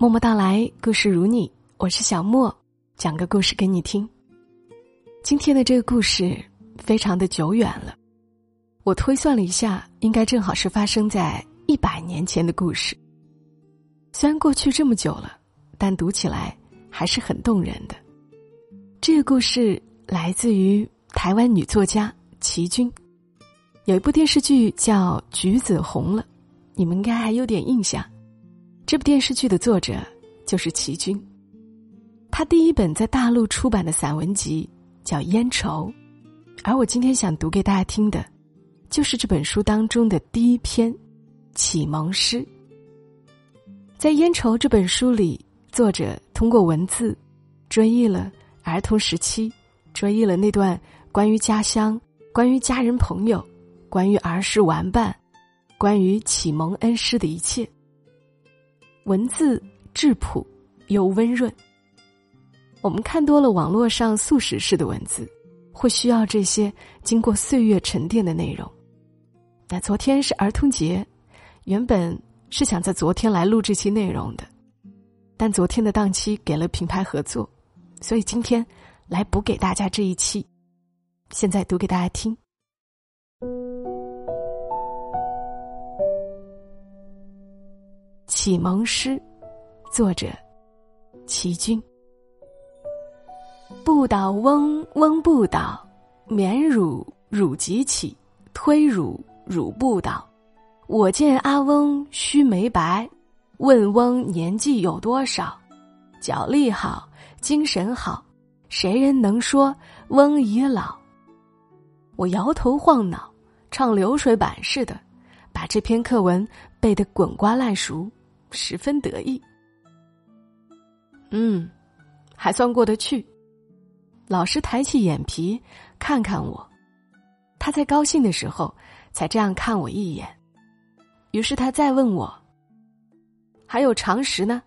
默默到来，故事如你，我是小莫，讲个故事给你听。今天的这个故事非常的久远了，我推算了一下，应该正好是发生在一百年前的故事。虽然过去这么久了，但读起来还是很动人的。这个故事来自于台湾女作家齐君，有一部电视剧叫《橘子红了》，你们应该还有点印象。这部电视剧的作者就是齐君，他第一本在大陆出版的散文集叫《烟愁》，而我今天想读给大家听的，就是这本书当中的第一篇启蒙诗。在《烟愁》这本书里，作者通过文字追忆了儿童时期，追忆了那段关于家乡、关于家人朋友、关于儿时玩伴、关于启蒙恩师的一切。文字质朴又温润。我们看多了网络上速食式的文字，会需要这些经过岁月沉淀的内容。那昨天是儿童节，原本是想在昨天来录这期内容的，但昨天的档期给了品牌合作，所以今天来补给大家这一期。现在读给大家听。启蒙诗，作者齐君。不倒翁，翁不倒；免辱，辱即起；推辱，辱不倒。我见阿翁须眉白，问翁年纪有多少？脚力好，精神好，谁人能说翁已老？我摇头晃脑，唱流水板似的，把这篇课文背得滚瓜烂熟。十分得意，嗯，还算过得去。老师抬起眼皮看看我，他在高兴的时候才这样看我一眼。于是他再问我：“还有常识呢？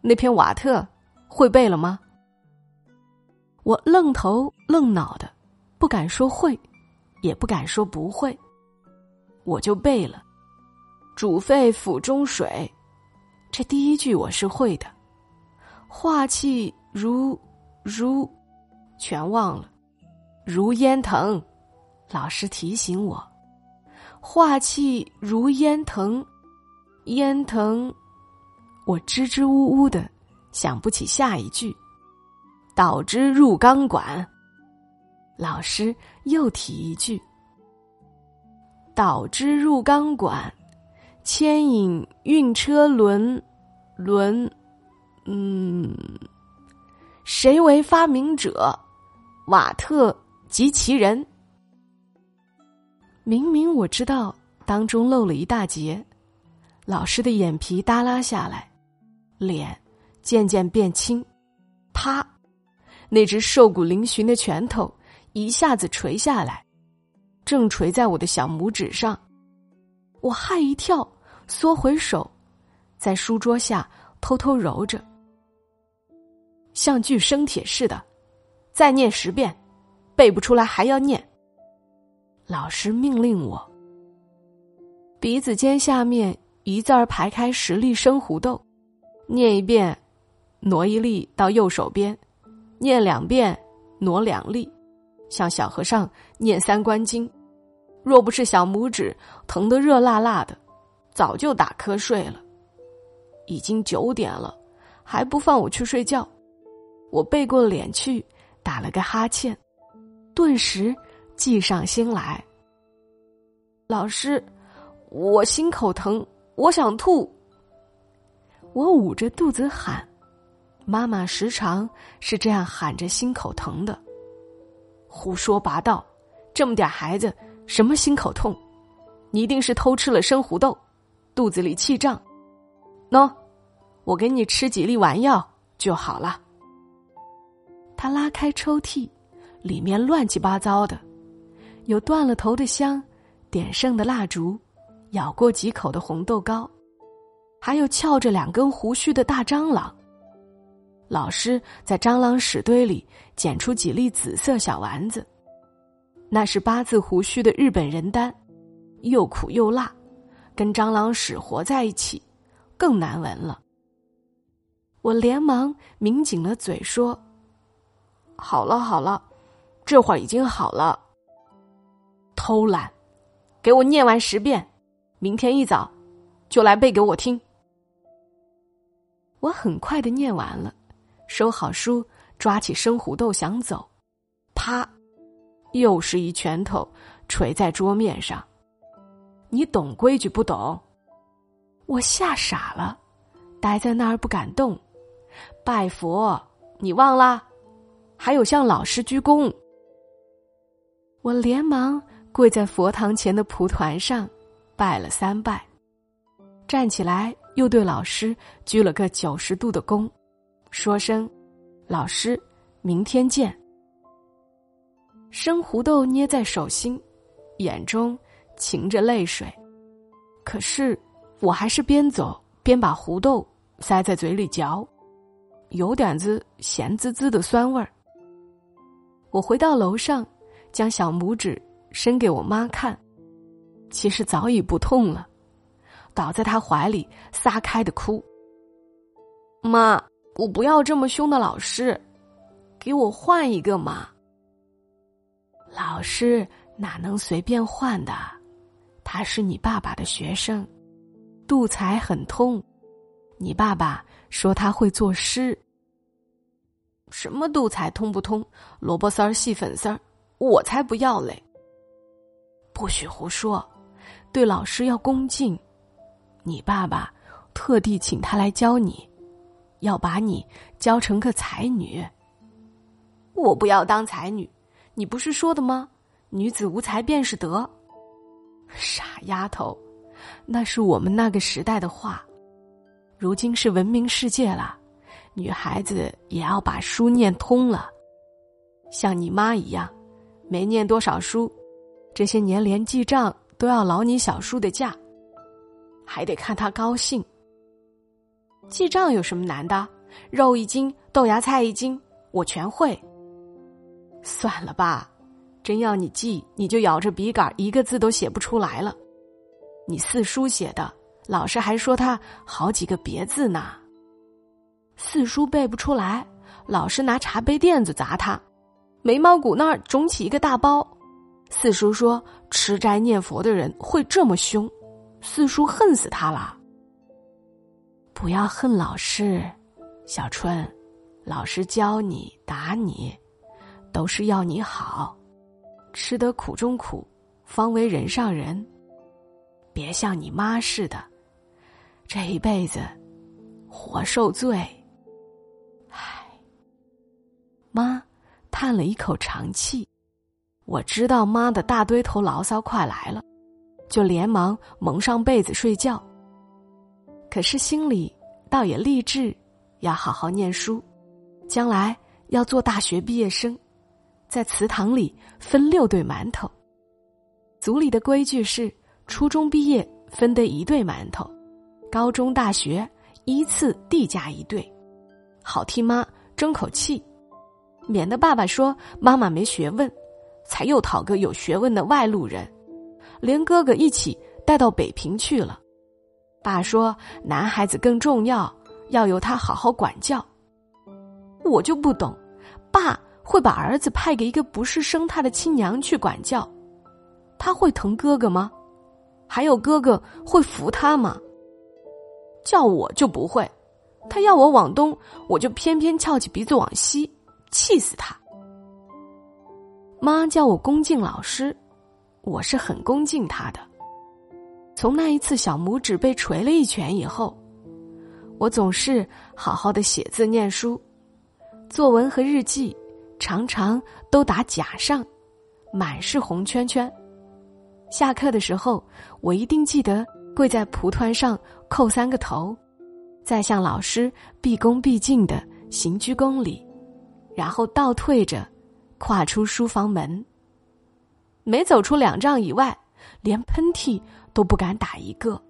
那篇瓦特会背了吗？”我愣头愣脑的，不敢说会，也不敢说不会，我就背了：“煮沸釜中水。”这第一句我是会的，化气如如，全忘了，如烟腾。老师提醒我，化气如烟腾，烟腾，我支支吾吾的想不起下一句，导之入钢管。老师又提一句，导之入钢管。牵引运车轮，轮，嗯，谁为发明者？瓦特及其人。明明我知道当中漏了一大截，老师的眼皮耷拉下来，脸渐渐变青，啪，那只瘦骨嶙峋的拳头一下子垂下来，正垂在我的小拇指上，我吓一跳。缩回手，在书桌下偷偷揉着，像具生铁似的，再念十遍，背不出来还要念。老师命令我，鼻子尖下面一字儿排开十粒生胡豆，念一遍，挪一粒到右手边，念两遍，挪两粒，像小和尚念三观经。若不是小拇指疼得热辣辣的。早就打瞌睡了，已经九点了，还不放我去睡觉。我背过脸去，打了个哈欠，顿时计上心来。老师，我心口疼，我想吐。我捂着肚子喊，妈妈时常是这样喊着心口疼的。胡说八道，这么点孩子什么心口痛？你一定是偷吃了生胡豆。肚子里气胀，喏，我给你吃几粒丸药就好了。他拉开抽屉，里面乱七八糟的，有断了头的香，点剩的蜡烛，咬过几口的红豆糕，还有翘着两根胡须的大蟑螂。老师在蟑螂屎堆里捡出几粒紫色小丸子，那是八字胡须的日本人丹，又苦又辣。跟蟑螂屎活在一起，更难闻了。我连忙抿紧了嘴说：“好了好了，这会儿已经好了。”偷懒，给我念完十遍，明天一早就来背给我听。我很快的念完了，收好书，抓起生胡豆想走，啪，又是一拳头捶在桌面上。你懂规矩不懂？我吓傻了，呆在那儿不敢动。拜佛，你忘啦？还有向老师鞠躬。我连忙。跪在佛堂前的蒲团上，拜了三拜，站起来又对老师鞠了个九十度的躬，说声：“老师，明天见。”生胡豆捏在手心，眼中噙着泪水，可是我还是边走边把胡豆塞在嘴里嚼，有点子咸滋滋的酸味儿。我回到楼上，将小拇指。伸给我妈看，其实早已不痛了，倒在她怀里撒开的哭。妈，我不要这么凶的老师，给我换一个嘛。老师哪能随便换的？他是你爸爸的学生，杜才很通。你爸爸说他会作诗。什么杜才通不通？萝卜丝儿细粉丝儿，我才不要嘞。不许胡说，对老师要恭敬。你爸爸特地请他来教你，要把你教成个才女。我不要当才女，你不是说的吗？女子无才便是德。傻丫头，那是我们那个时代的话。如今是文明世界了，女孩子也要把书念通了。像你妈一样，没念多少书。这些年连记账都要劳你小叔的驾，还得看他高兴。记账有什么难的？肉一斤，豆芽菜一斤，我全会。算了吧，真要你记，你就咬着笔杆一个字都写不出来了。你四叔写的，老师还说他好几个别字呢。四叔背不出来，老师拿茶杯垫子砸他，眉毛骨那儿肿起一个大包。四叔说：“吃斋念佛的人会这么凶，四叔恨死他了。”不要恨老师，小春，老师教你打你，都是要你好，吃得苦中苦，方为人上人。别像你妈似的，这一辈子活受罪。唉，妈叹了一口长气。我知道妈的大堆头牢骚快来了，就连忙蒙上被子睡觉。可是心里倒也立志，要好好念书，将来要做大学毕业生，在祠堂里分六对馒头。族里的规矩是，初中毕业分得一对馒头，高中大学依次递加一对，好替妈争口气，免得爸爸说妈妈没学问。才又讨个有学问的外路人，连哥哥一起带到北平去了。爸说男孩子更重要，要由他好好管教。我就不懂，爸会把儿子派给一个不是生他的亲娘去管教，他会疼哥哥吗？还有哥哥会服他吗？叫我就不会，他要我往东，我就偏偏翘起鼻子往西，气死他。妈叫我恭敬老师，我是很恭敬他的。从那一次小拇指被捶了一拳以后，我总是好好的写字念书，作文和日记常常都打假上，满是红圈圈。下课的时候，我一定记得跪在蒲团上叩三个头，再向老师毕恭毕敬的行鞠躬礼，然后倒退着。跨出书房门，没走出两丈以外，连喷嚏都不敢打一个。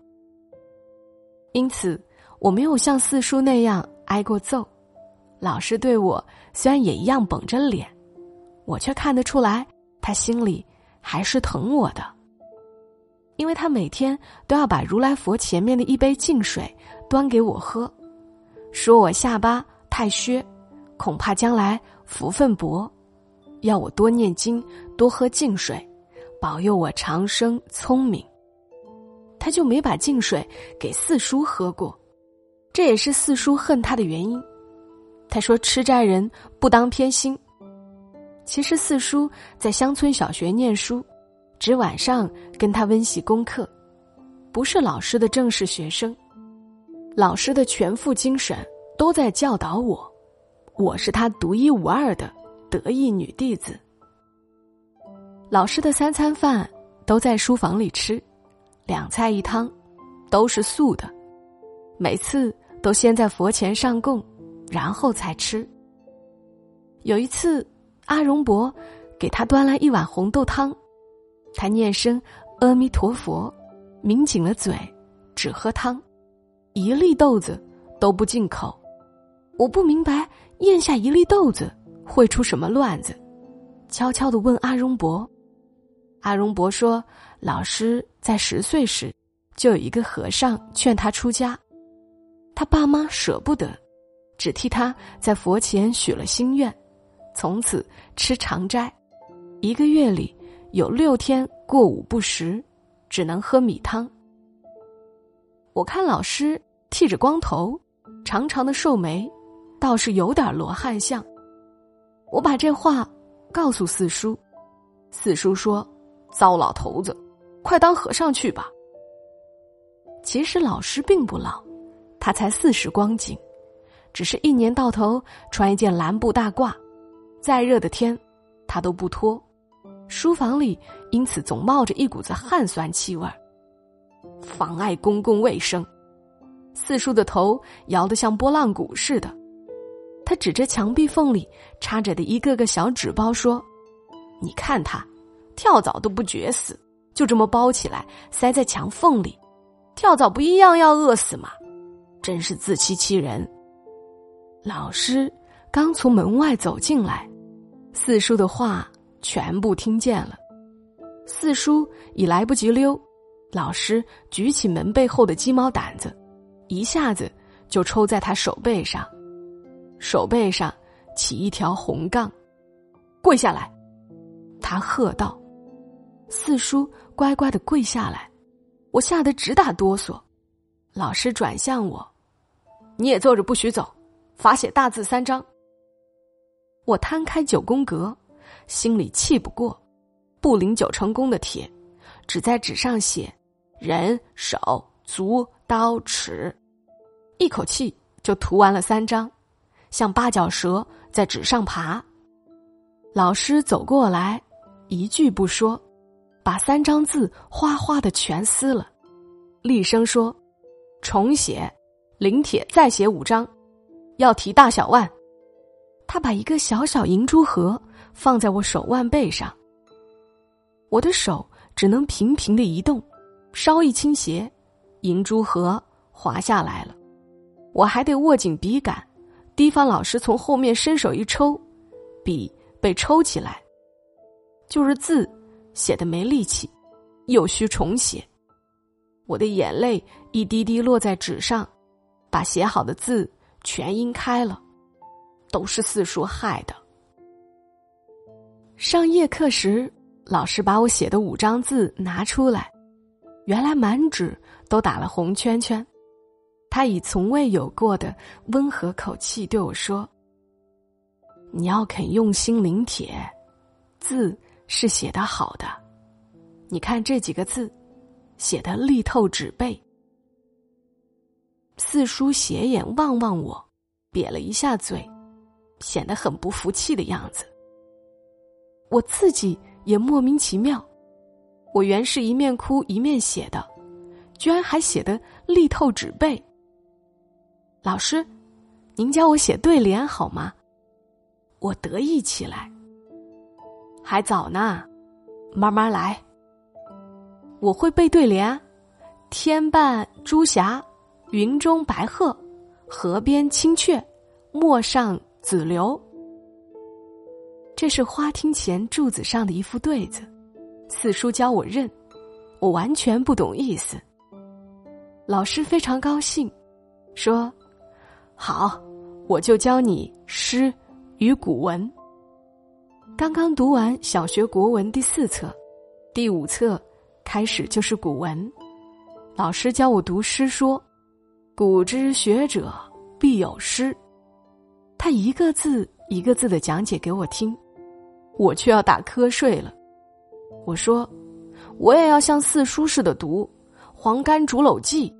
因此，我没有像四叔那样挨过揍。老师对我虽然也一样绷着脸，我却看得出来，他心里还是疼我的。因为他每天都要把如来佛前面的一杯净水端给我喝，说我下巴太削，恐怕将来福分薄，要我多念经，多喝净水，保佑我长生聪明。他就没把净水给四叔喝过，这也是四叔恨他的原因。他说吃斋人不当偏心。其实四叔在乡村小学念书，只晚上跟他温习功课，不是老师的正式学生。老师的全副精神都在教导我，我是他独一无二的得意女弟子。老师的三餐饭都在书房里吃。两菜一汤，都是素的，每次都先在佛前上供，然后才吃。有一次，阿荣伯给他端来一碗红豆汤，他念声阿弥陀佛，抿紧了嘴，只喝汤，一粒豆子都不进口。我不明白咽下一粒豆子会出什么乱子，悄悄的问阿荣伯。阿荣伯说：“老师在十岁时，就有一个和尚劝他出家，他爸妈舍不得，只替他在佛前许了心愿，从此吃长斋，一个月里有六天过午不食，只能喝米汤。我看老师剃着光头，长长的瘦眉，倒是有点罗汉相。我把这话告诉四叔，四叔说。”糟老头子，快当和尚去吧。其实老师并不老，他才四十光景，只是一年到头穿一件蓝布大褂，再热的天，他都不脱。书房里因此总冒着一股子汗酸气味儿，妨碍公共卫生。四叔的头摇得像拨浪鼓似的，他指着墙壁缝里插着的一个个小纸包说：“你看他。”跳蚤都不绝死，就这么包起来塞在墙缝里，跳蚤不一样要饿死吗？真是自欺欺人。老师刚从门外走进来，四叔的话全部听见了。四叔已来不及溜，老师举起门背后的鸡毛掸子，一下子就抽在他手背上，手背上起一条红杠，跪下来，他喝道。四叔乖乖的跪下来，我吓得直打哆嗦。老师转向我：“你也坐着，不许走，罚写大字三张。”我摊开九宫格，心里气不过，不领九成功的帖，只在纸上写人、手、足、刀、尺，一口气就涂完了三张，像八角蛇在纸上爬。老师走过来，一句不说。把三张字哗哗的全撕了，厉声说：“重写，临帖再写五张，要提大小腕。”他把一个小小银珠盒放在我手腕背上，我的手只能平平的移动，稍一倾斜，银珠盒滑下来了。我还得握紧笔杆，提防老师从后面伸手一抽，笔被抽起来，就是字。写的没力气，又需重写。我的眼泪一滴滴落在纸上，把写好的字全阴开了。都是四叔害的。上夜课时，老师把我写的五张字拿出来，原来满纸都打了红圈圈。他以从未有过的温和口气对我说：“你要肯用心临帖，字。”是写的好的，你看这几个字，写的力透纸背。四叔斜眼望望我，瘪了一下嘴，显得很不服气的样子。我自己也莫名其妙，我原是一面哭一面写的，居然还写的力透纸背。老师，您教我写对联好吗？我得意起来。还早呢，慢慢来。我会背对联：天半朱霞，云中白鹤，河边青雀，陌上紫流。这是花厅前柱子上的一副对子，四叔教我认，我完全不懂意思。老师非常高兴，说：“好，我就教你诗与古文。刚刚读完小学国文第四册，第五册开始就是古文。老师教我读诗，说：“古之学者必有诗。”他一个字一个字的讲解给我听，我却要打瞌睡了。我说：“我也要像四书似的读《黄冈竹楼记》。”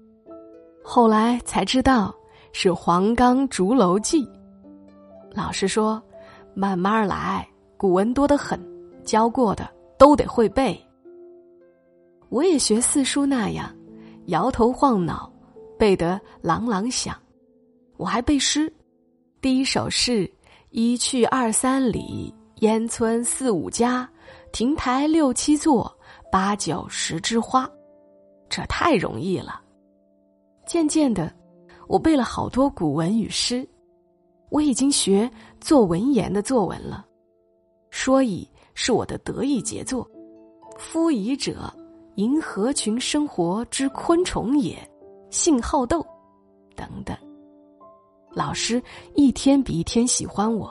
后来才知道是《黄冈竹楼记》。老师说：“慢慢来，古文多得很，教过的都得会背。”我也学四书那样。摇头晃脑，背得朗朗响。我还背诗，第一首是“一去二三里，烟村四五家，亭台六七座，八九十枝花”。这太容易了。渐渐的，我背了好多古文与诗。我已经学做文言的作文了。说乙是我的得意杰作，夫以者。银河群生活之昆虫也，性好斗，等等。老师一天比一天喜欢我，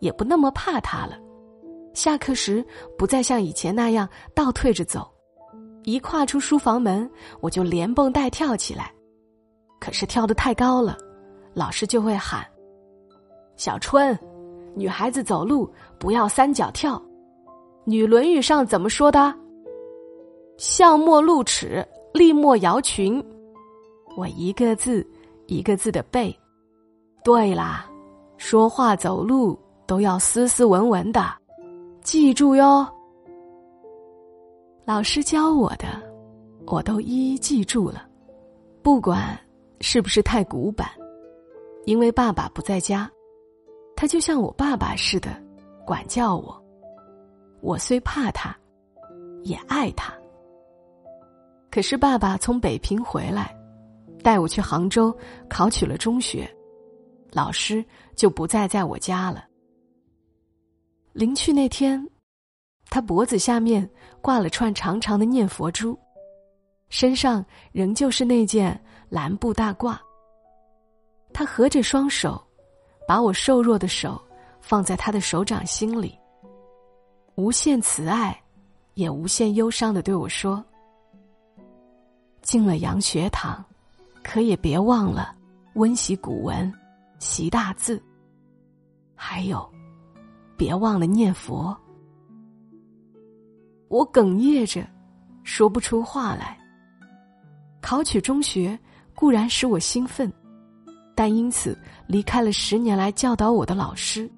也不那么怕他了。下课时不再像以前那样倒退着走，一跨出书房门，我就连蹦带跳起来。可是跳得太高了，老师就会喊：“小春，女孩子走路不要三脚跳。”《女论语》上怎么说的？笑莫露齿，立莫摇裙。我一个字一个字的背。对啦，说话走路都要斯斯文文的，记住哟。老师教我的，我都一一记住了，不管是不是太古板，因为爸爸不在家，他就像我爸爸似的管教我。我虽怕他，也爱他。可是爸爸从北平回来，带我去杭州考取了中学，老师就不再在我家了。临去那天，他脖子下面挂了串长长的念佛珠，身上仍旧是那件蓝布大褂。他合着双手，把我瘦弱的手放在他的手掌心里，无限慈爱，也无限忧伤的对我说。进了洋学堂，可也别忘了温习古文、习大字。还有，别忘了念佛。我哽咽着，说不出话来。考取中学固然使我兴奋，但因此离开了十年来教导我的老师，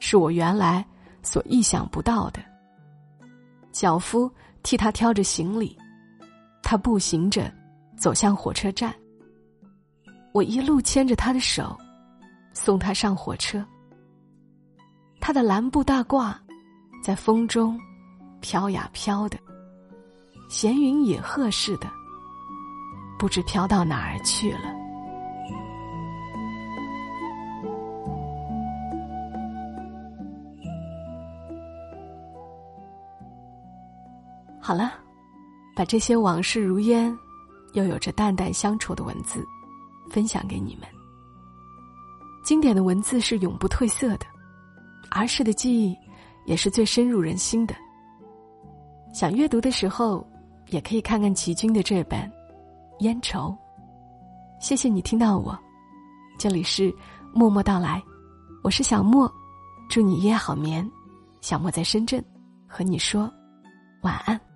是我原来所意想不到的。脚夫替他挑着行李。他步行着走向火车站，我一路牵着他的手，送他上火车。他的蓝布大褂在风中飘呀飘的，闲云野鹤似的，不知飘到哪儿去了。好了。把这些往事如烟，又有着淡淡乡愁的文字，分享给你们。经典的文字是永不褪色的，儿时的记忆也是最深入人心的。想阅读的时候，也可以看看齐军的这本《烟愁》。谢谢你听到我，这里是默默到来，我是小莫，祝你一夜好眠。小莫在深圳，和你说晚安。